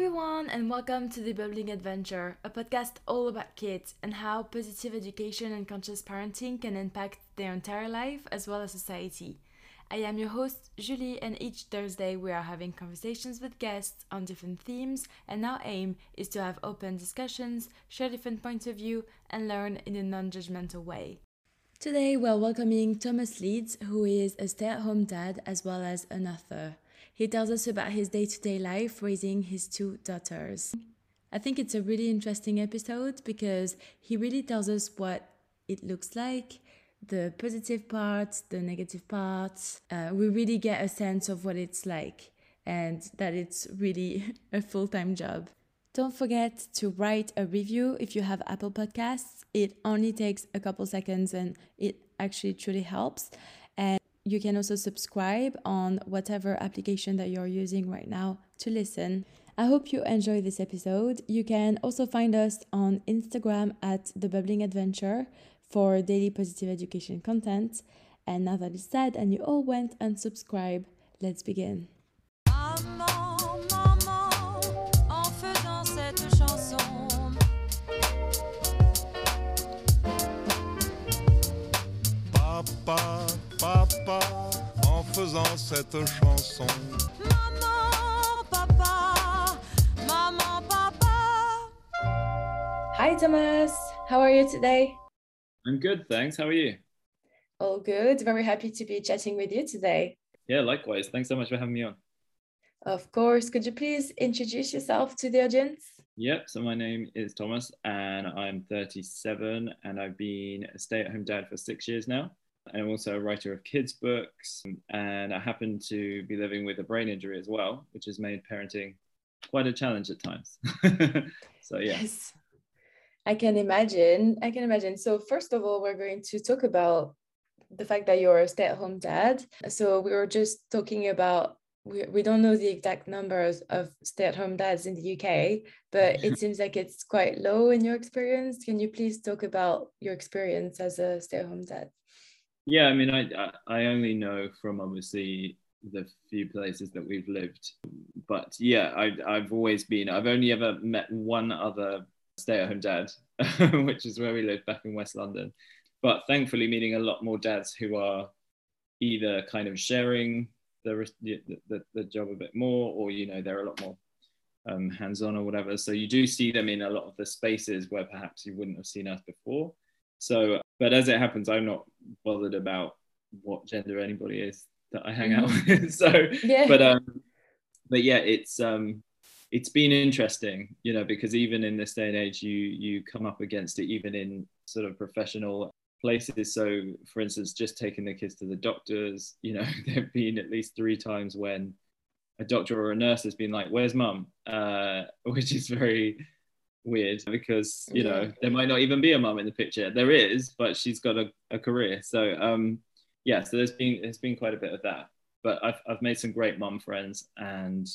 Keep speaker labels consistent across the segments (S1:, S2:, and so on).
S1: Everyone, and welcome to The Bubbling Adventure, a podcast all about kids and how positive education and conscious parenting can impact their entire life as well as society. I am your host, Julie, and each Thursday we are having conversations with guests on different themes, and our aim is to have open discussions, share different points of view, and learn in a non judgmental way. Today we're welcoming Thomas Leeds, who is a stay at home dad as well as an author. He tells us about his day to day life raising his two daughters. I think it's a really interesting episode because he really tells us what it looks like, the positive parts, the negative parts. Uh, we really get a sense of what it's like and that it's really a full time job. Don't forget to write a review if you have Apple Podcasts. It only takes a couple seconds and it actually truly helps. You can also subscribe on whatever application that you're using right now to listen. I hope you enjoy this episode. You can also find us on Instagram at The Bubbling Adventure for daily positive education content. And now that it's said and you all went and subscribe, let's begin.
S2: Papa, en faisant cette chanson.
S3: Maman, papa, maman, papa.
S1: Hi, Thomas. How are you today?
S4: I'm good, thanks. How are you?
S1: All good. Very happy to be chatting with you today.
S4: Yeah, likewise. Thanks so much for having me on.
S1: Of course. Could you please introduce yourself to the audience?
S4: Yep, so my name is Thomas and I'm 37 and I've been a stay at home dad for six years now. I'm also a writer of kids' books and I happen to be living with a brain injury as well, which has made parenting quite a challenge at times. so, yeah.
S1: Yes. I can imagine. I can imagine. So, first of all, we're going to talk about the fact that you're a stay at home dad. So, we were just talking about, we, we don't know the exact numbers of stay at home dads in the UK, but it seems like it's quite low in your experience. Can you please talk about your experience as a stay at home dad?
S4: Yeah, I mean, I, I only know from obviously the few places that we've lived, but yeah, I, I've always been. I've only ever met one other stay-at-home dad, which is where we lived back in West London. But thankfully, meeting a lot more dads who are either kind of sharing the the, the, the job a bit more, or you know, they're a lot more um, hands-on or whatever. So you do see them in a lot of the spaces where perhaps you wouldn't have seen us before. So, but as it happens, I'm not bothered about what gender anybody is that I hang out with. so,
S1: Yeah.
S4: but um, but yeah, it's um, it's been interesting, you know, because even in this day and age, you you come up against it even in sort of professional places. So, for instance, just taking the kids to the doctors, you know, there've been at least three times when a doctor or a nurse has been like, "Where's mum?" Uh, which is very weird because you know there might not even be a mum in the picture. There is, but she's got a, a career. So um, yeah, so there's been there's been quite a bit of that. But I've I've made some great mum friends, and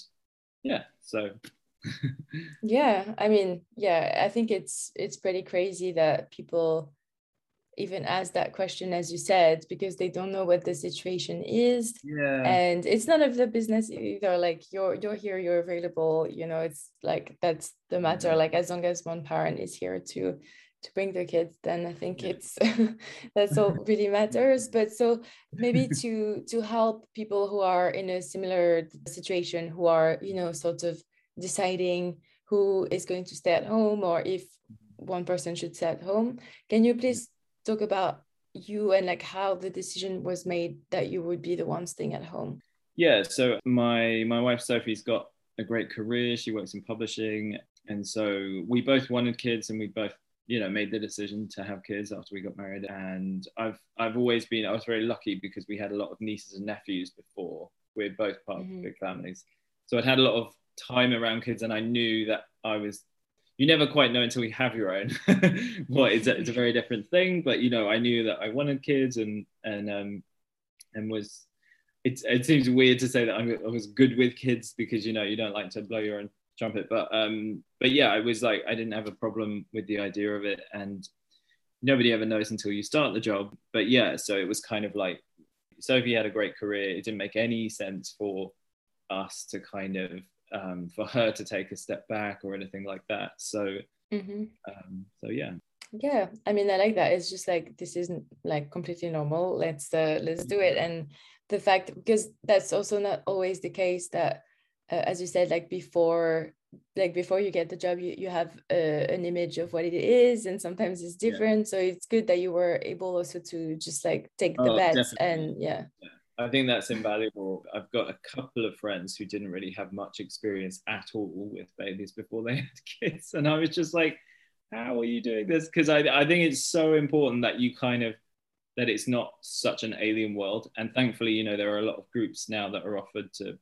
S4: yeah, so
S1: yeah i mean yeah i think it's it's pretty crazy that people even ask that question as you said because they don't know what the situation is.
S4: Yeah,
S1: and it's none of the business either. Like you're you're here you're available you know it's like that's the matter.
S4: Yeah.
S1: like as long as one parent is here to to bring their kids then i think it's that's all really matters. But so maybe to to help people who are in a similar situation who are you know sort of deciding who is going to stay at home or if one person should stay at home can you please talk about you and like how the decision was made that you would be the one staying at home?
S4: Yeah so my my wife sophie's got a great career. She works in publishing. And so we both wanted kids and we both you know made the decision to have kids after we got married. And i've i've always been i was very lucky because we had a lot of nieces and nephews before. We're both part
S1: Mhm.
S4: of big families. So i'd had a lot of time around kids and i knew that i was you never quite know until you have your own. What it's a, it's a very different thing but you know i knew that i wanted kids and and um and was it's it seems weird to say that I'm, i was good with kids because you know you don't like to blow your own trumpet but um but yeah i was like i didn't have a problem with the idea of it and nobody ever knows until you start the job. But yeah so it was kind of like sophie had a great career. It didn't make any sense for us to kind of um, for her to take a step back or anything like that. So
S1: mm-hmm.
S4: um, so yeah.
S1: Yeah i mean i like that. It's just like this isn't like completely normal. Let's uh, let's do it. And the fact because that's also not always the case that uh, as you said like before like before you get the job you, you have uh, an image of what it is and sometimes it's
S4: Yeah.
S1: different. So it's good that you were able also to just like take the
S4: Oh,
S1: bets
S4: definitely.
S1: and yeah
S4: I think that's invaluable. I've got a couple of friends who didn't really have much experience at all with babies before they had kids. And I was just like, how are you doing this? Because I, I think it's so important that you kind of, that it's not such an alien world. And thankfully, you know, there are a lot of groups now that are offered to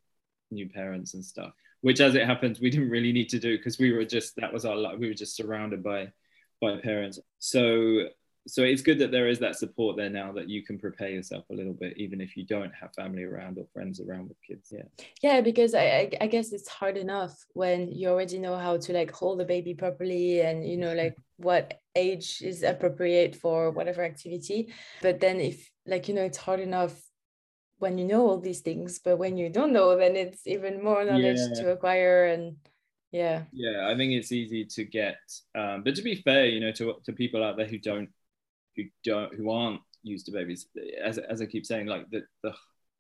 S4: new parents and stuff, which as it happens, we didn't really need to do because we were just, that was our life. We were just surrounded by, by parents. So so it's good that there is that support there now that you can prepare yourself a little bit even if you don't have family around or friends around with kids. Yeah.
S1: Yeah because I, I guess it's hard enough when you already know how to like hold the baby properly and you know like what age is appropriate for whatever activity. But then if like you know it's hard enough when you know all these things but when you don't know then it's even more knowledge
S4: Yeah.
S1: to acquire and yeah.
S4: Yeah i think it's easy to get um, but to be fair you know to, to people out there who don't who don't who aren't used to babies as, as i keep saying like the, the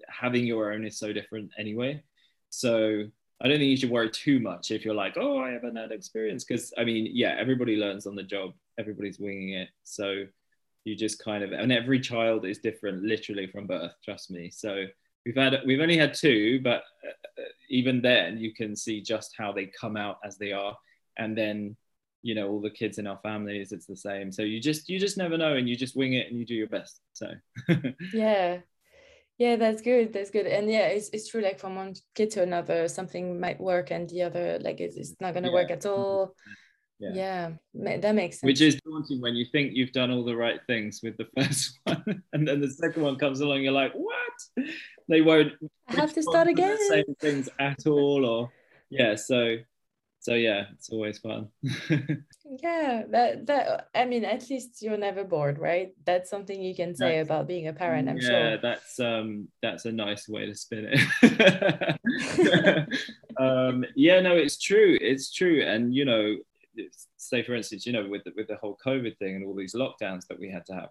S4: having your own is so different anyway. So i don't think you should worry too much if you're like oh i haven't had experience because i mean yeah everybody learns on the job. Everybody's winging it. So you just kind of and every child is different literally from birth trust me. So we've had we've only had two but uh, even then you can see just how they come out as they are. And then you know all the kids in our families it's the same. So you just you just never know and you just wing it and you do your best so.
S1: Yeah. Yeah that's good that's good. And yeah it's, it's true like from one kid to another something might work and the other like it's, it's not going to work at all.
S4: Yeah.
S1: yeah, that makes sense.
S4: which is daunting when you think you've done all the right things with the first one and then the second one comes along you're like what? They won't
S1: I have to start
S4: the
S1: again.
S4: same things at all or yeah so so yeah it's always fun
S1: Yeah, that that I mean, at least you're never bored, right? That's something you can say
S4: That's-
S1: about being a parent, I'm
S4: yeah,
S1: sure.
S4: that's um that's a nice way to spin it. um yeah, no, it's true. It's true. And you know, say for instance, you know, with the, with the whole COVID thing and all these lockdowns that we had to have,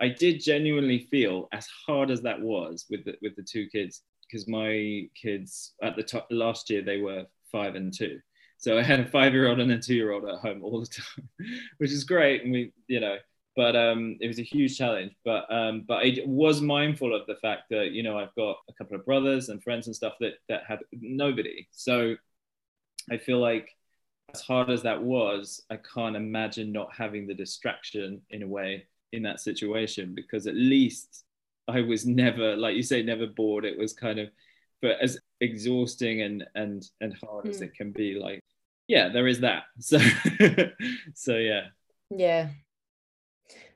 S4: I did genuinely feel as hard as that was with the with the two kids, because my kids at the top last year they were five and two. So I had a five-year-old and a two-year-old at home all the time, which is great. And we, you know, but um, it was a huge challenge. But um, but I was mindful of the fact that you know I've got a couple of brothers and friends and stuff that that had nobody. So I feel like as hard as that was, I can't imagine not having the distraction in a way in that situation because at least I was never, like you say, never bored. It was kind of, but as exhausting and and and hard as
S1: Mm.
S4: it can be, like yeah, there is that. So so yeah.
S1: Yeah.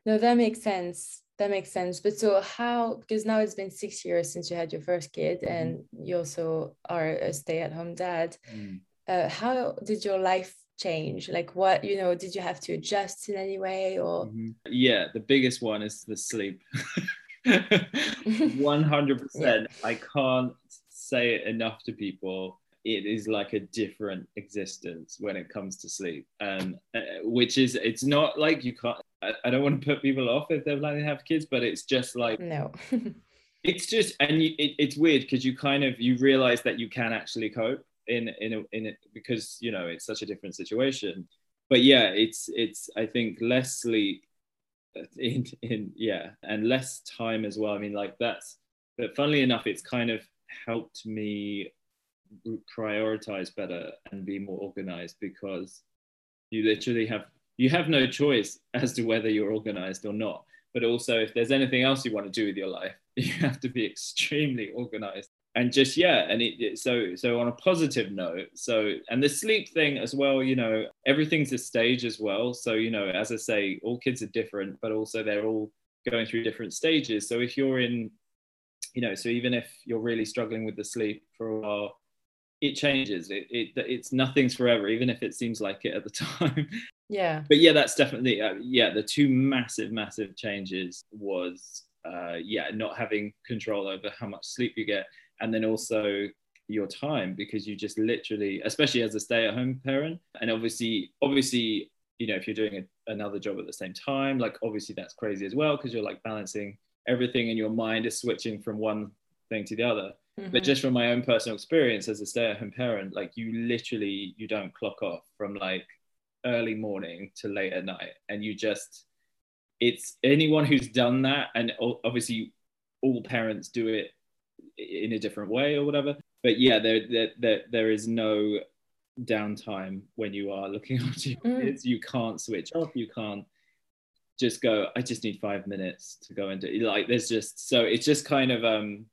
S1: No, that makes sense. That makes sense. But so how, because now it's been six years since you had your first kid
S4: Mm-hmm.
S1: and you also are a stay-at-home dad.
S4: Mm.
S1: Uh, how did your life change? Like what, you know, did you have to adjust in any way or
S4: Mhm. Yeah, the biggest one is the sleep. 100%. I can't say it enough to people. It is like a different existence when it comes to sleep. Um uh, which is it's not like you can't I, I don't want to put people off if they're planning to have kids but it's just like
S1: No.
S4: it's just and you, it, it's weird because you kind of you realize that you can actually cope in in a, in it because you know it's such a different situation. But yeah it's it's i think less sleep in in yeah and less time as well. I mean like that's but funnily enough it's kind of helped me prioritize better and be more organized because you literally have you have no choice as to whether you're organized or not. But also if there's anything else you want to do with your life you have to be extremely organized. And just yeah and it, so so on a positive note so and the sleep thing as well you know everything's a stage as well. So you know as i say all kids are different but also they're all going through different stages. So if you're in you know so even if you're really struggling with the sleep for a while it changes. It, it it's nothing's forever even if it seems like it at the time.
S1: Yeah.
S4: but yeah that's definitely uh, yeah the two massive massive changes was uh yeah not having control over how much sleep you get and then also your time because you just literally especially as a stay-at-home parent and obviously obviously you know if you're doing a, another job at the same time like obviously that's crazy as well because you're like balancing everything and your mind is switching from one thing to the other but just from my own personal experience as a stay-at-home parent like you literally you don't clock off from like early morning to late at night. And you just it's anyone who's done that and obviously all parents do it in a different way or whatever. But yeah there there, there, there is no downtime when you are looking after your
S1: Mm.
S4: kids. You can't switch off. You can't just go i just need five minutes to go do like there's just so it's just kind of um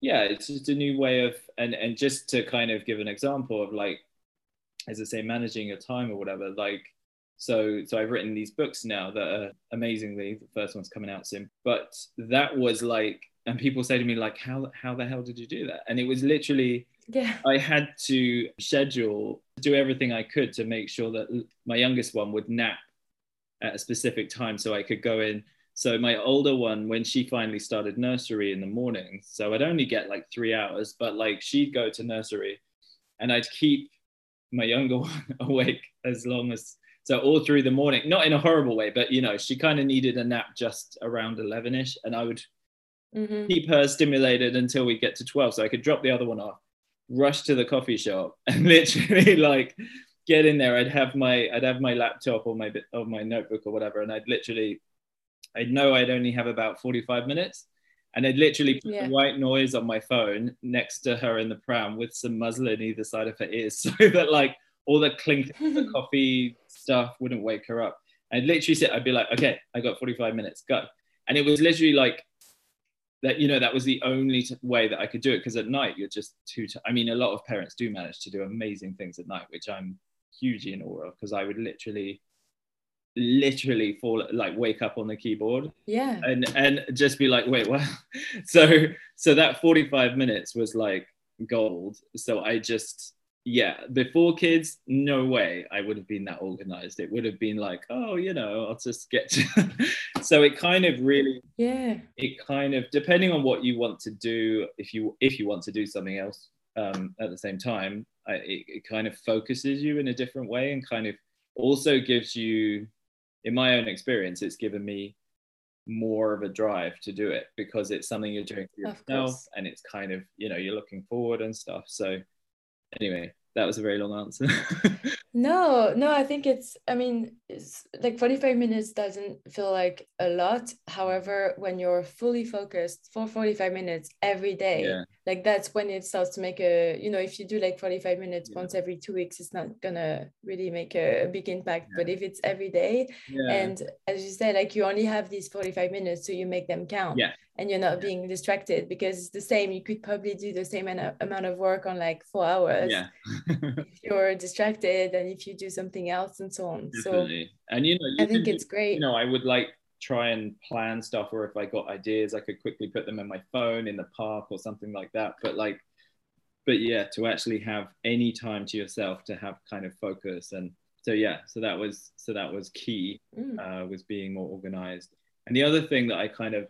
S4: yeah it's just a new way of and and just to kind of give an example of like as i say managing your time or whatever like so so i've written these books now that are amazingly the first one's coming out soon but that was like and people say to me like how how the hell did you do that and it was literally
S1: Yeah.
S4: I had to schedule, do everything I could to make sure that my youngest one would nap at a specific time so I could go in. So my older one, when she finally started nursery in the morning, so I'd only get like three hours, but like she'd go to nursery and I'd keep my younger one awake as long as so all through the morning, not in a horrible way, but you know, she kind of needed a nap just around 11ish and I would
S1: hmm
S4: keep her stimulated until we get to 12 so i could drop the other one off rush to the coffee shop and literally like get in there. I'd have my i'd have my laptop or my bit or my notebook or whatever and i'd literally i'd know i'd only have about 45 minutes and i'd literally put
S1: Yeah.
S4: the white noise on my phone next to her in the pram with some muslin either side of her ears so that like all the clink of the coffee stuff wouldn't wake her up i'd literally sit i'd be like okay i got 45 minutes go and it was literally like that you know that was the only t- way that I could do it because at night you're just too t- I mean a lot of parents do manage to do amazing things at night which I'm hugely in awe of because I would literally literally fall like wake up on the keyboard
S1: Yeah.
S4: and and just be like wait what so so that 45 minutes was like gold so I just yeah before kids no way I would have been that organized it would have been like oh you know I'll just get to so it kind of really
S1: Yeah.
S4: it kind of depending on what you want to do if you if you want to do something else um, at the same time I, it, it kind of focuses you in a different way and kind of also gives you in my own experience it's given me more of a drive to do it because it's something you're doing for yourself and it's kind of you know you're looking forward and stuff. So anyway that was a very long answer.
S1: No, no, I think it's, I mean, it's like 45 minutes doesn't feel like a lot. However, when you're fully focused for 45 minutes every day,
S4: yeah
S1: like that's when it starts to make a, you know, if you do like 45 minutes
S4: Yeah.
S1: once every two weeks, it's not gonna really make a, a big impact. But if it's every day,
S4: yeah
S1: and as you said, like you only have these 45 minutes, so you make them count.
S4: Yeah.
S1: And you're not being distracted because it's the same. You could probably do the same amount of work on like four hours
S4: yeah
S1: if you're distracted and if you do something else and so on. So
S4: and you know you
S1: I think
S4: do-
S1: it's great.
S4: you know, I would like try and plan stuff, or if I got ideas, I could quickly put them in my phone in the park or something like that. But like, but yeah, to actually have any time to yourself to have kind of focus and so yeah, so that was so that was key
S1: Mm.
S4: uh, was being more organized. And the other thing that I kind of,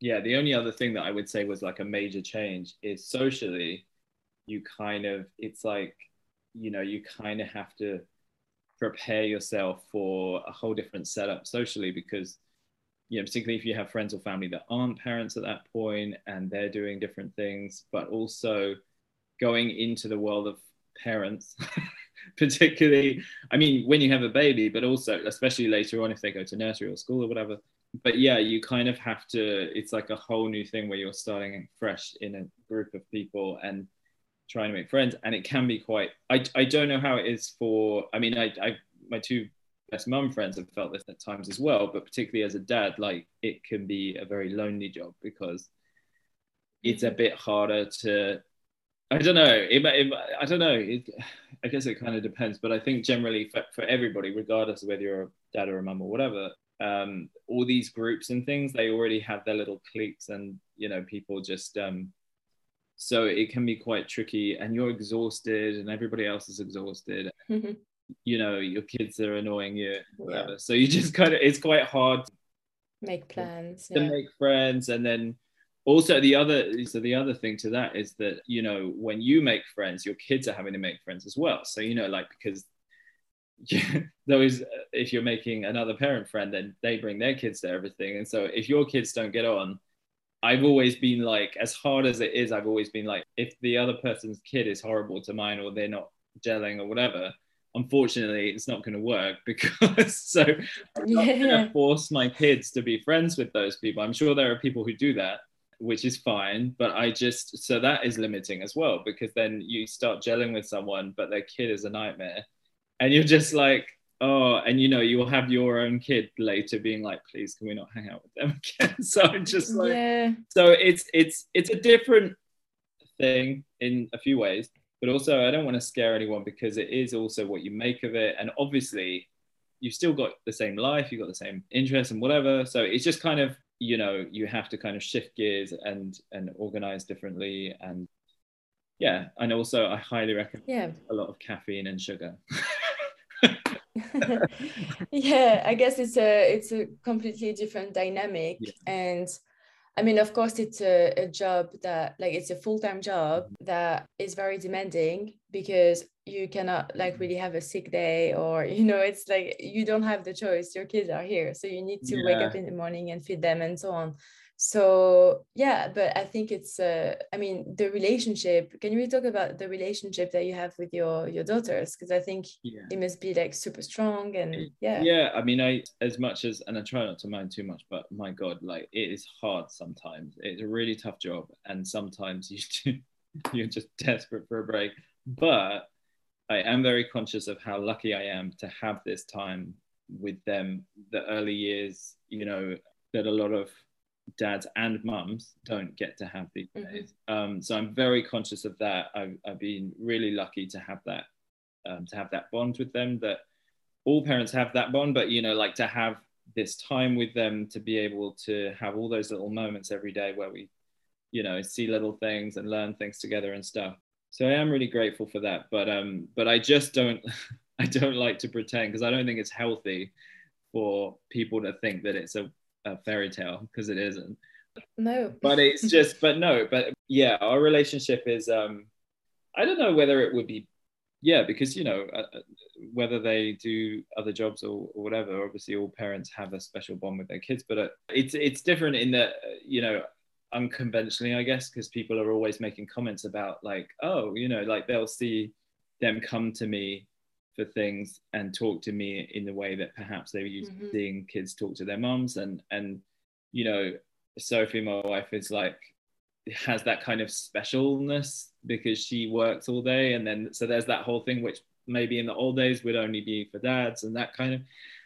S4: yeah, the only other thing that I would say was like a major change is socially. you kind of it's like you know you kind of have to prepare yourself for a whole different setup socially because you know particularly if you have friends or family that aren't parents at that point and they're doing different things but also going into the world of parents particularly i mean when you have a baby but also especially later on if they go to nursery or school or whatever. But yeah you kind of have to it's like a whole new thing where you're starting fresh in a group of people and trying to make friends. And it can be quite i, I don't know how it is for i mean I, I my two best mum friends have felt this at times as well but particularly as a dad like it can be a very lonely job because it's a bit harder to I don't know. It, it, I don't know. It, I guess it kind of depends, but I think generally for, for everybody, regardless of whether you're a dad or a mum or whatever, um, all these groups and things, they already have their little cliques, and you know, people just. Um, so it can be quite tricky, and you're exhausted, and everybody else is exhausted. You know, your kids are annoying you, whatever.
S1: Yeah.
S4: So you just kind of, it's quite hard to
S1: Make plans.
S4: to
S1: Yeah.
S4: make friends and then also the other so the other thing to that is that you know when you make friends your kids are having to make friends as well so you know like because those if you're making another parent friend then they bring their kids to everything and so if your kids don't get on i've always been like as hard as it is i've always been like if the other person's kid is horrible to mine or they're not gelling or whatever unfortunately it's not going to work because so i'm not going
S1: Yeah.
S4: to force my kids to be friends with those people i'm sure there are people who do that which is fine but i just so that is limiting as well because then you start gelling with someone but their kid is a nightmare and you're just like oh and you know you'll have your own kid later being like please can we not hang out with them again so i'm just like
S1: yeah.
S4: so it's it's it's a different thing in a few ways but also i don't want to scare anyone because it is also what you make of it. And obviously you've still got the same life you've got the same interests and whatever. So it's just kind of you know you have to kind of shift gears and and organize differently. And yeah and also i highly recommend
S1: Yeah.
S4: a lot of caffeine and sugar.
S1: Yeah i guess it's a it's a completely different dynamic.
S4: Yeah.
S1: and i mean of course it's a, a job that like it's a full-time job
S4: Mm-hmm.
S1: that is very demanding because you cannot like really have a sick day or you know it's like you don't have the choice. Your kids are here so you need to wake up in the morning and feed them and so on so yeah but i think it's uh i mean the relationship can you really talk about the relationship that you have with your your daughters? Because i think
S4: yeah.
S1: it must be like super strong and yeah.
S4: Yeah i mean i as much as and i try not to mind too much but my god like it is hard sometimes. It's a really tough job and sometimes you do, you're just desperate for a break. But i am very conscious of how lucky i am to have this time with them the early years you know that a lot of dads and mums don't get to have these
S1: Mhm.
S4: days um, so i'm very conscious of that I've, I've been really lucky to have that um, to have that bond with them that all parents have that bond, but you know, like to have this time with them to be able to have all those little moments every day where we, you know, see little things and learn things together and stuff. So I am really grateful for that. But um, but I just don't I don't like to pretend because I don't think it's healthy for people to think that it's a, a fairy tale because it isn't.
S1: No.
S4: But it's just but no but yeah our relationship is um i don't know whether it would be yeah because you know uh, uh, whether they do other jobs or, or whatever obviously all parents have a special bond with their kids but uh, it's it's different in that uh, you know unconventionally i guess because people are always making comments about like oh you know like they'll see them come to me for things and talk to me in the way that perhaps they were used to
S1: Mhm.
S4: seeing kids talk to their moms and and you know sophie my wife is like has that kind of specialness because she works all day and then so there's that whole thing which maybe in the old days would only be for dads and that kind of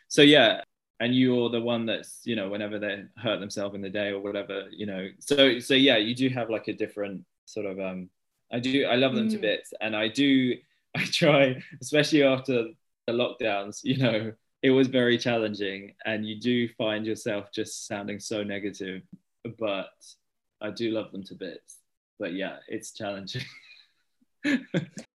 S4: so yeah and you're the one that's you know whenever they hurt themselves in the day or whatever you know so so yeah you do have like a different sort of um i do i love them to
S1: Mm.
S4: bits and i do i try especially after the lockdowns you know it was very challenging and you do find yourself just sounding so negative but i do love them to bits. But yeah it's challenging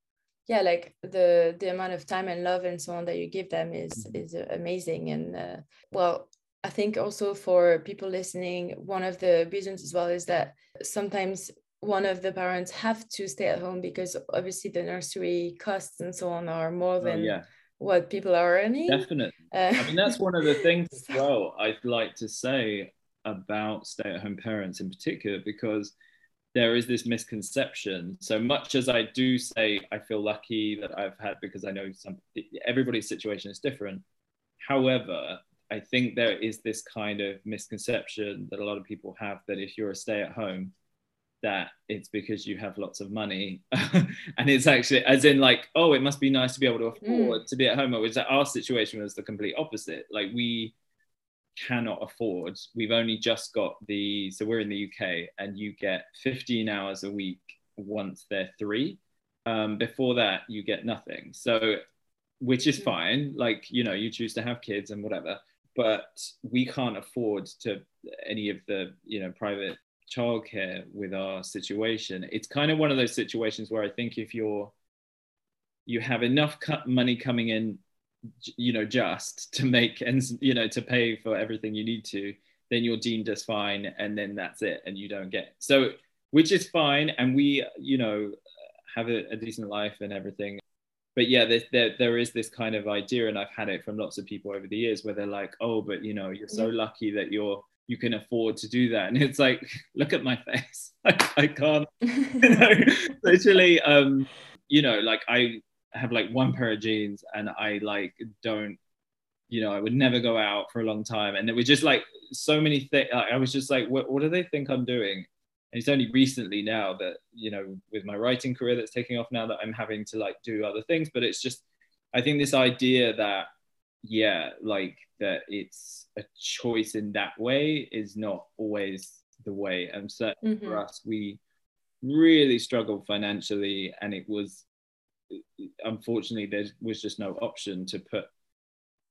S1: yeah, like the the amount of time and love and so on that you give them is
S4: Mm-hmm.
S1: is amazing and uh, well, I think also for people listening, one of the reasons as well is that sometimes one of the parents have to stay at home because obviously the nursery costs and so on are more
S4: Oh,
S1: than
S4: yeah,
S1: what people are earning.
S4: definitely.
S1: Uh,
S4: I mean, that's one of the things as well I'd like to say about stay at home parents in particular, because there is this misconception. So much as I do say I feel lucky that I've had, because I know some everybody's situation is different. However, I think there is this kind of misconception that a lot of people have that if you're a stay at home, that it's because you have lots of money and it's actually as in like oh it must be nice to be able to mm. afford to be at home which our situation was the complete opposite like we cannot afford. We've only just got the so we're in the uk and you get 15 hours a week once they're three. Um, before that you get nothing. So which is fine like you know you choose to have kids and whatever but we can't afford to any of the you know private childcare with our situation. It's kind of one of those situations where i think if you're you have enough cut money coming in you know just to make and you know to pay for everything you need to then you're deemed as fine and then that's it and you don't get so which is fine and we you know have a, a decent life and everything. But yeah there, there, there is this kind of idea and i've had it from lots of people over the years where they're like oh but you know you're so lucky that you're you can afford to do that. And it's like look at my face. I, I can't you know literally um you know like i have like one pair of jeans and i like don't you know i would never go out for a long time. And there was just like so many things i was just like what, what do they think i'm doing? And it's only recently now that you know with my writing career that's taking off now that i'm having to like do other things. But it's just i think this idea that yeah like that it's a choice in that way is not always the way. And certainly for
S1: Mhm.
S4: us we really struggled financially and it was unfortunately there was just no option to put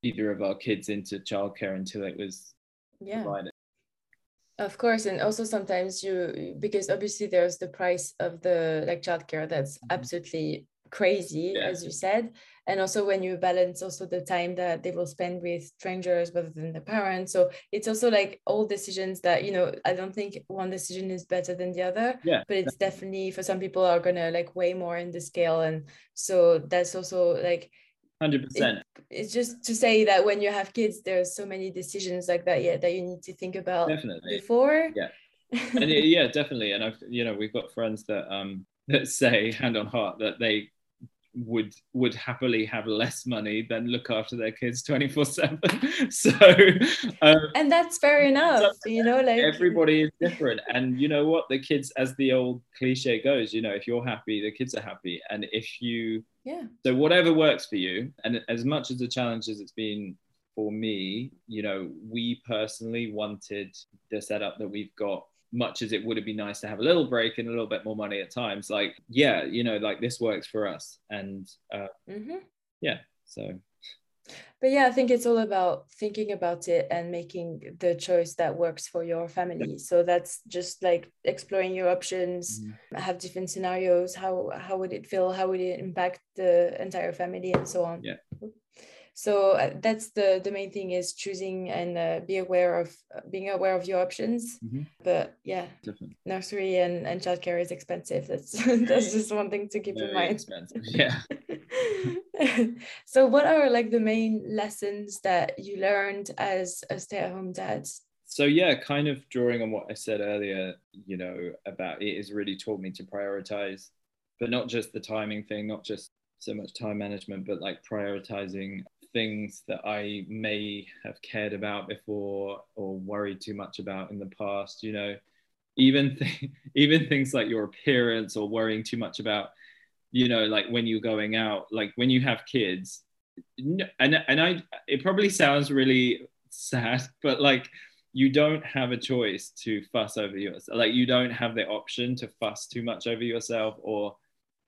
S4: either of our kids into childcare until it was
S1: yeah.
S4: provided
S1: Of course, and also sometimes you because obviously there's the price of the like childcare that's mm-hmm. absolutely crazy,
S4: Yeah.
S1: as you said, and also when you balance also the time that they will spend with strangers rather than the parents. So it's also like all decisions that you know. I don't think one decision is better than the other,
S4: yeah
S1: but it's definitely for some people are gonna like weigh more in the scale, and so that's also like
S4: 100%
S1: it's just to say that when you have kids, there's so many decisions like that, yeah, that you need to think about
S4: definitely
S1: before.
S4: Yeah. and it- yeah definitely and i've you know we've got friends that um that say hand on heart that they would would happily have less money than look after their kids 24 7 so um,
S1: and that's fair enough you know like
S4: everybody is different. And you know what? The kids as the old cliche goes you know if you're happy the kids are happy. And if you
S1: yeah.
S4: so whatever works for you and as much as the challenge as it's been for me you know we personally wanted the setup that we've got much as it would have been nice to have a little break and a little bit more money at times like yeah you know like this works for us. And uh,
S1: mm-hmm.
S4: yeah so.
S1: But yeah i think it's all about thinking about it and making the choice that works for your family. So that's just like exploring your options
S4: mm-hmm.
S1: have different scenarios how how would it feel how would it impact the entire family and so on.
S4: Yeah
S1: so uh, that's the the main thing is choosing and uh, be aware of uh, being aware of your options
S4: mm-hmm.
S1: but yeah
S4: Definitely.
S1: nursery and and childcare is expensive that's that's just one thing to keep
S4: Very
S1: in mind
S4: expensive. yeah
S1: so what are like the main lessons that you learned as a stay-at-home dad
S4: so yeah kind of drawing on what i said earlier you know about it has really taught me to prioritize but not just the timing thing not just so much time management but like prioritizing things that I may have cared about before or worried too much about in the past. You know, even th- even things like your appearance or worrying too much about, you know, like when you're going out, like when you have kids. And and I, it probably sounds really sad, but like you don't have a choice to fuss over yourself. Like you don't have the option to fuss too much over yourself or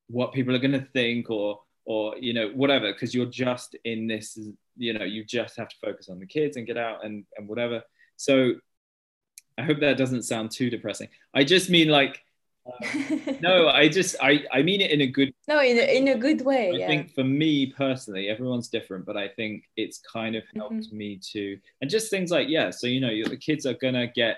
S4: what people are going to think or or you know whatever because you're just in this you know you just have to focus on the kids and get out and and whatever so i hope that doesn't sound too depressing i just mean like uh, no i just i i mean it in a good
S1: no in a, in a good way
S4: i
S1: yeah.
S4: think for me personally everyone's different but i think it's kind of helped mm-hmm. me to and just things like yeah so you know the kids are gonna get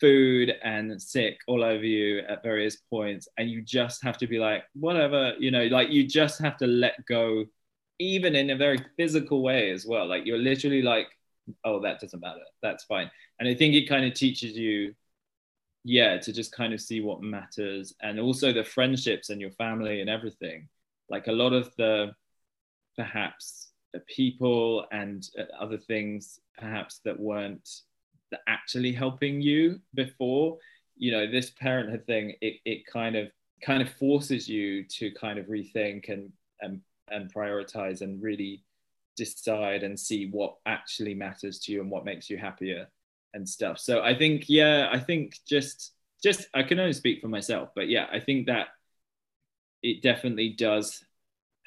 S4: food and sick all over you at various points and you just have to be like whatever you know like you just have to let go even in a very physical way as well. Like you're literally like oh that doesn't matter. That's fine. And i think it kind of teaches you yeah to just kind of see what matters and also the friendships and your family and everything. Like a lot of the perhaps the people and uh, other things perhaps that weren't actually helping you before you know this parenthood thing it, it kind of kind of forces you to kind of rethink and and and prioritize and really decide and see what actually matters to you and what makes you happier and stuff. So i think yeah i think just just i can only speak for myself but yeah i think that it definitely does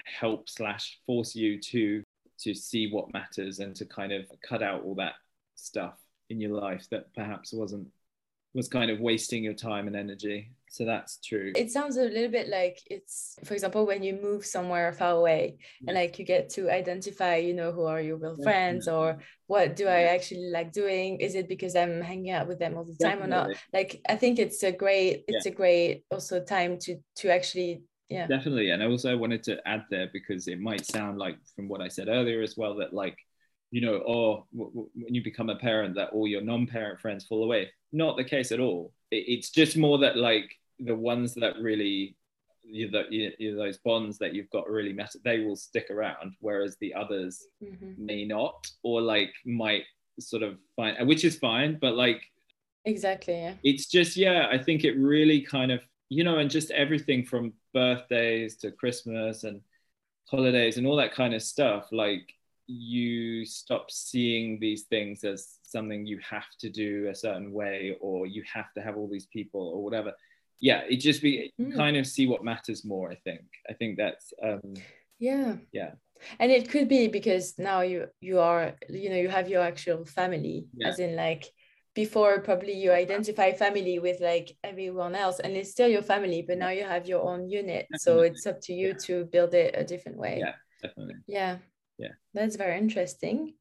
S4: help slash force you to to see what matters and to kind of cut out all that stuff in your life that perhaps wasn't was kind of wasting your time and energy. So that's true.
S1: It sounds a little bit like it's for example when you move somewhere far away and like you get to identify you know who are your real friends or what do i actually like doing? Is it because i'm hanging out with them all the time Definitely. or not? Like i think it's a great it's yeah. a great also time to to actually yeah.
S4: Definitely. And I also wanted to add there because it might sound like from what I said earlier as well that like you know, or w- w- when you become a parent, that all your non-parent friends fall away. Not the case at all. It, it's just more that like the ones that really, you, you, those bonds that you've got really matter, they will stick around, whereas the others mm-hmm. may not, or like might sort of find, which is fine, but like
S1: exactly, yeah.
S4: It's just yeah, I think it really kind of you know, and just everything from birthdays to Christmas and holidays and all that kind of stuff, like you stop seeing these things as something you have to do a certain way or you have to have all these people or whatever. Yeah it just be mm. kind of see what matters more i think. I think that's um
S1: yeah.
S4: yeah.
S1: And it could be because now you you are you know you have your actual family yeah. as in like before probably you identify family with like everyone else and it's still your family but now you have your own unit. Definitely. so it's up to you yeah. to build it a different way.
S4: Yeah definitely.
S1: Yeah
S4: yeah.
S1: That's very interesting.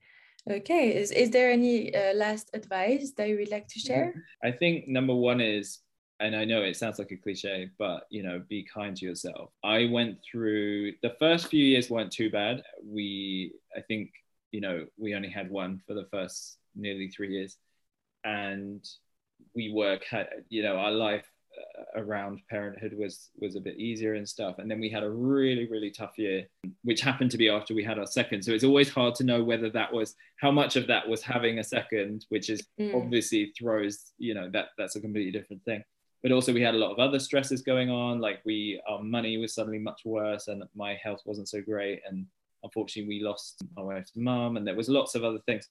S1: Okay is, is there any uh, last advice that you would like to share?
S4: I think number one is and i know it sounds like a cliche but you know be kind to yourself. I went through the first few years weren't too bad. We i think you know we only had one for the first nearly three years. And we work you know our life around parenthood was was a bit easier and stuff. And then we had a really really tough year which happened to be after we had our second. So it's always hard to know whether that was how much of that was having a second which is
S1: Mm.
S4: obviously throws you know that that's a completely different thing. But also we had a lot of other stresses going on like we our money was suddenly much worse and my health wasn't so great. And unfortunately we lost my wife's mum and there was lots of other things.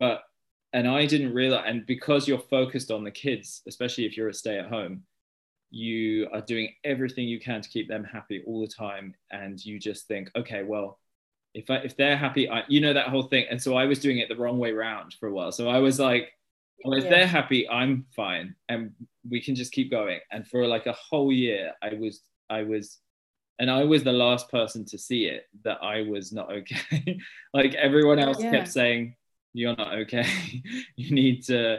S4: But and i didn't realize and because you're focused on the kids especially if you're a stay at home you are doing everything you can to keep them happy all the time and you just think okay well if I, if they're happy I, you know that whole thing and so i was doing it the wrong way round for a while so i was like well if
S1: Yeah.
S4: they're happy i'm fine and we can just keep going and for like a whole year i was i was and i was the last person to see it that i was not okay like everyone else
S1: Yeah.
S4: kept saying you're not okay you need to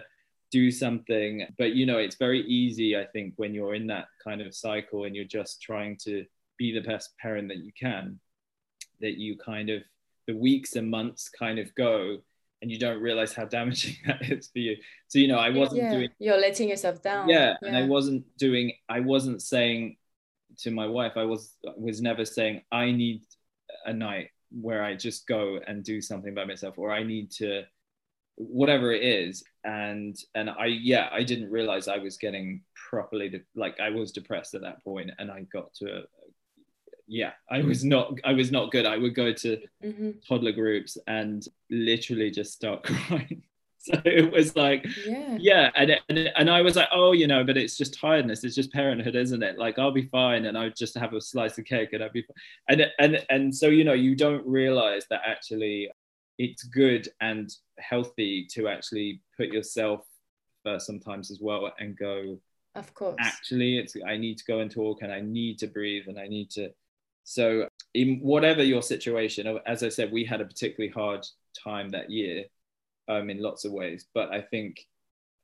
S4: do something but you know it's very easy i think when you're in that kind of cycle and you're just trying to be the best parent that you can that you kind of the weeks and months kind of go and you don't realize how damaging that is for you so you know i wasn't
S1: yeah.
S4: doing
S1: You're letting yourself down.
S4: yeah, and i wasn't doing i wasn't saying to my wife i was was never saying i need a night where i just go and do something by myself or i need to whatever it is. And and i yeah i didn't realize i was getting properly de- like i was depressed at that point and i got to a, yeah i was not i was not good. I would go to
S1: hmm
S4: toddler groups and literally just start crying. So it was like
S1: Yeah.
S4: yeah and, and and i was like oh you know but it's just tiredness. It's just parenthood isn't it? Like i'll be fine and i just have a slice of cake and i'd be fine. and and and so you know you don't realize that actually it's good and healthy to actually put yourself first sometimes as well and go
S1: Of course.
S4: actually it's i need to go and talk and i need to breathe and i need to so in whatever your situation as i said we had a particularly hard time that year um, in lots of ways but i think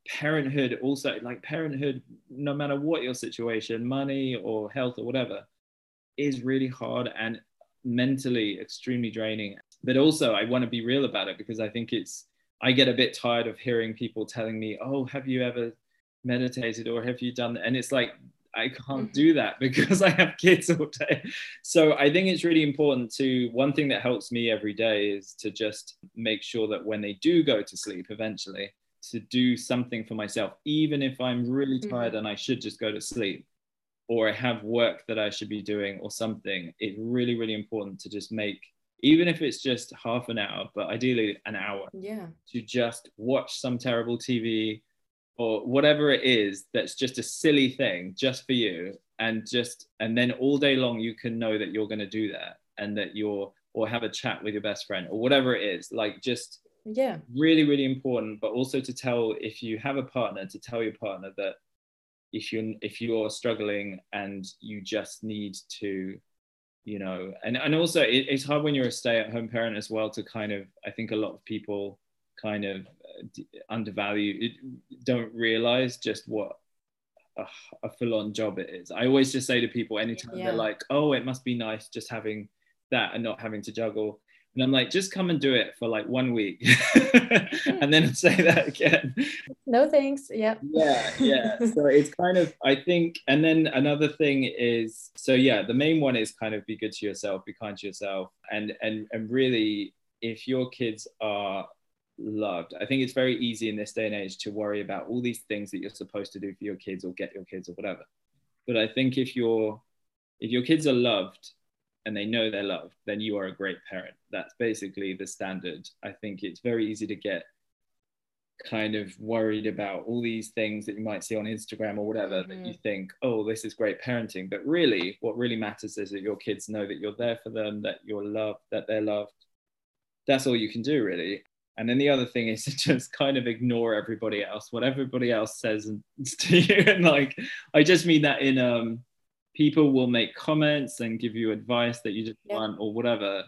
S4: parenthood also like parenthood no matter what your situation money or health or whatever is really hard and mentally extremely draining but also i want to be real about it because i think it's i get a bit tired of hearing people telling me oh have you ever meditated or have you done That? and it's like i can't mm-hmm. do that because i have kids all day so i think it's really important to one thing that helps me every day is to just make sure that when they do go to sleep eventually to do something for myself even if i'm really mm-hmm. tired and i should just go to sleep or I have work that I should be doing or something, it's really, really important to just make, even if it's just half an hour, but ideally an hour,
S1: Yeah.
S4: to just watch some terrible TV or whatever it is that's just a silly thing just for you. And just, and then all day long, you can know that you're going to do that and that you're, or have a chat with your best friend or whatever it is. Like just
S1: Yeah.
S4: really, really important, but also to tell if you have a partner, to tell your partner that if you're if you're struggling and you just need to you know and and also it, it's hard when you're a stay-at-home parent as well to kind of i think a lot of people kind of uh, undervalue don't realize just what a, a full-on job it is i always just say to people anytime
S1: Yeah.
S4: they're like oh it must be nice just having that and not having to juggle and i'm like just come and do it for like one week. Hmm. And then say that again.
S1: No thanks. Yeah.
S4: yeah yeah. So it's kind of i think and then another thing is so yeah the main one is kind of be good to yourself be kind to yourself. And and and really if your kids are loved i think it's very easy in this day and age to worry about all these things that you're supposed to do for your kids or get your kids or whatever. But i think if you're if your kids are loved and they know they're loved then you are a great parent that's basically the standard i think it's very easy to get kind of worried about all these things that you might see on Instagram or whatever that you think, oh, this is great parenting. But really, what really matters is that your kids know that you're there for them, that you're loved, that they're loved. That's all you can do, really. And then the other thing is to just kind of ignore everybody else, what everybody else says and- to you. And like, I just mean that in um, people will make comments and give you advice that you just
S1: Yeah.
S4: want or whatever.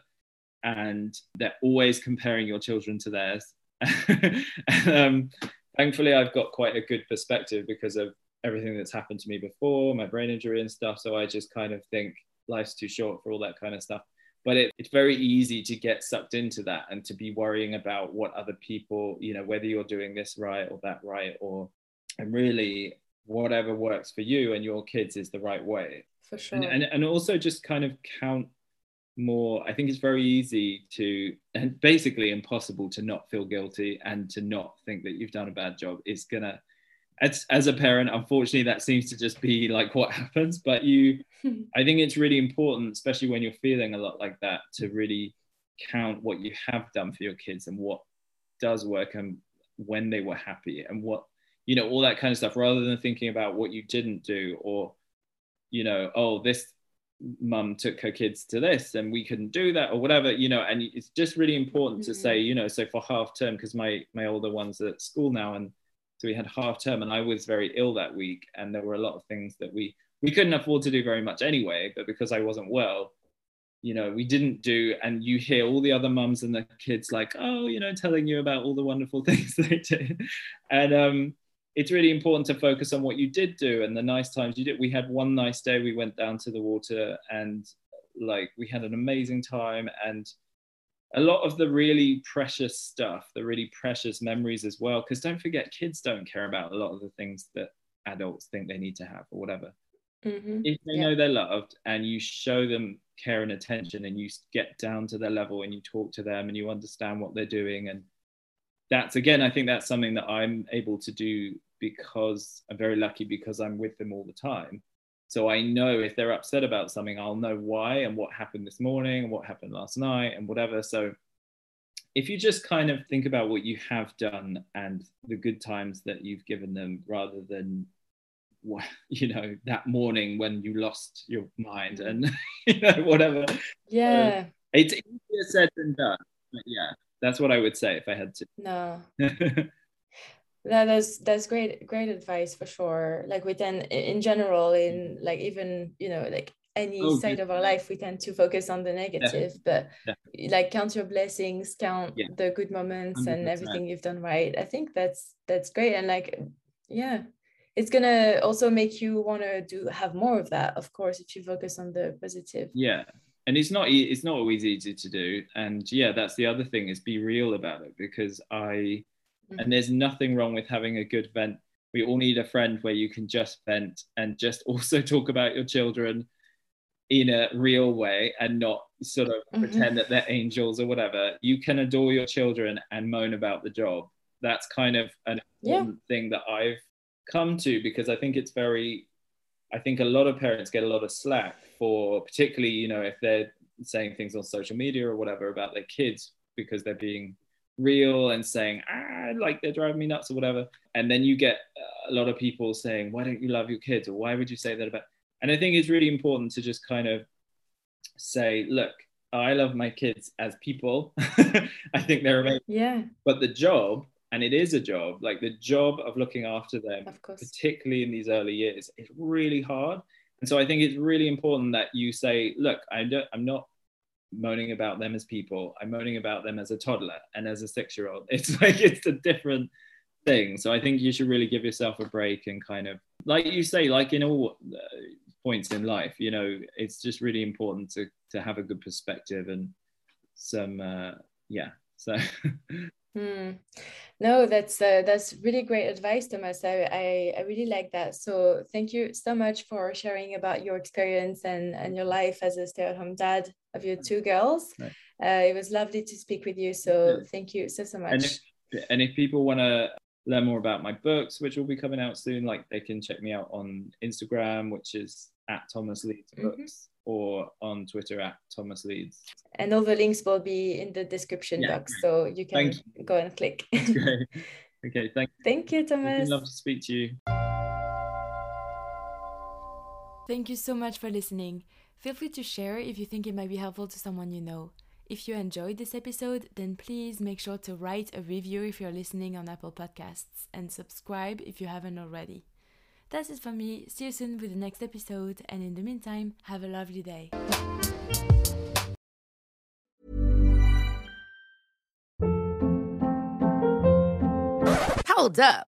S4: And they're always comparing your children to theirs. um, thankfully, I've got quite a good perspective because of everything that's happened to me before, my brain injury and stuff. So I just kind of think life's too short for all that kind of stuff. But it, it's very easy to get sucked into that and to be worrying about what other people, you know, whether you're doing this right or that right, or and really whatever works for you and your kids is the right way
S1: For sure.
S4: and, and and also just kind of count more i think it's very easy to and basically impossible to not feel guilty and to not think that you've done a bad job it's gonna as, as a parent unfortunately that seems to just be like what happens but you i think it's really important especially when you're feeling a lot like that to really count what you have done for your kids and what does work and when they were happy and what you know all that kind of stuff rather than thinking about what you didn't do or you know oh this mum took her kids to this and we couldn't do that or whatever you know and it's just really important to say you know so for half term because my my older ones are at school now and so we had half term and i was very ill that week and there were a lot of things that we we couldn't afford to do very much anyway but because i wasn't well you know we didn't do and you hear all the other mums and the kids like oh you know telling you about all the wonderful things they did. And um it's really important to focus on what you did do and the nice times you did we had one nice day we went down to the water and like we had an amazing time and a lot of the really precious stuff the really precious memories as well because don't forget kids don't care about a lot of the things that adults think they need to have or whatever
S1: Mhm.
S4: if they
S1: Yeah.
S4: know they're loved and you show them care and attention and you get down to their level and you talk to them and you understand what they're doing and that's again i think that's something that i'm able to do because i'm very lucky because i'm with them all the time. So i know if they're upset about something i'll know why and what happened this morning and what happened last night and whatever. So if you just kind of think about what you have done and the good times that you've given them rather than you know that morning when you lost your mind and you know whatever.
S1: Yeah.
S4: it's easier said than done but yeah that's what i would say if i had to.
S1: No.
S4: to
S1: That is that's great great advice for sure. Like we tend in general in like even you know like any
S4: Oh,
S1: side of our life we tend to focus on the negative, but like count your blessings, count
S4: Yeah.
S1: the good moments and
S4: 100%.
S1: everything you've done right. I think that's that's great and like yeah. It's gonna also make you want to do have more of that, of course, if you focus on the positive.
S4: yeah and it's not it's not always easy to do. And yeah that's the other thing is be real about it because i and there's nothing wrong with having a good vent. We all need a friend where you can just vent and just also talk about your children in a real way and not sort of
S1: Mhm.
S4: pretend that they're angels or whatever. You can adore your children and moan about the job. That's kind of an
S1: Yeah.
S4: important thing that i've come to because i think it's very I think a lot of parents get a lot of slack for particularly, you know, if they're saying things on social media or whatever about their kids because they're being real and saying, ah, like they're driving me nuts or whatever. And then you get a lot of people saying, why don't you love your kids? Or why would you say that about? And I think it's really important to just kind of say, look, I love my kids as people. I think they're amazing.
S1: Yeah,
S4: But the job, and it is a job, like the job of looking after them
S1: of course.
S4: particularly in these early years, is really hard. And so I think it's really important that you say, look, I don't, I'm not moaning about them as people. I'm moaning about them as a toddler and as a six year old. It's like, it's a different thing. So I think you should really give yourself a break and kind of, like you say, like in all uh, points in life, you know, it's just really important to, to have a good perspective and some, uh, yeah. So,
S1: Hmm. No, that's uh, that's really great advice, Thomas. I, I I really like that. So thank you so much for sharing about your experience and and your life as a stay-at-home dad of your two girls.
S4: Right.
S1: Uh, it was lovely to speak with you. So thank you so so
S4: and
S1: much.
S4: if, and if people want to learn more about my books which will be coming out soon like they can check me out on instagram which is at thomas leeds
S1: Mhm.
S4: books or on twitter at thomas leeds
S1: And all the links will be in the description
S4: Yeah,
S1: box, so you can
S4: Thank
S1: go and click.
S4: great okay thank you.
S1: Thank you,
S4: you
S1: Thomas.
S4: love to speak to you
S1: Thank you so much for listening. Feel free to share if you think it might be helpful to someone you know. If you enjoyed this episode, then please make sure to write a review if you're listening on Apple Podcasts and subscribe if you haven't already. That's it for me. See you soon with the next episode, and in the meantime, have a lovely day.
S5: Hold up.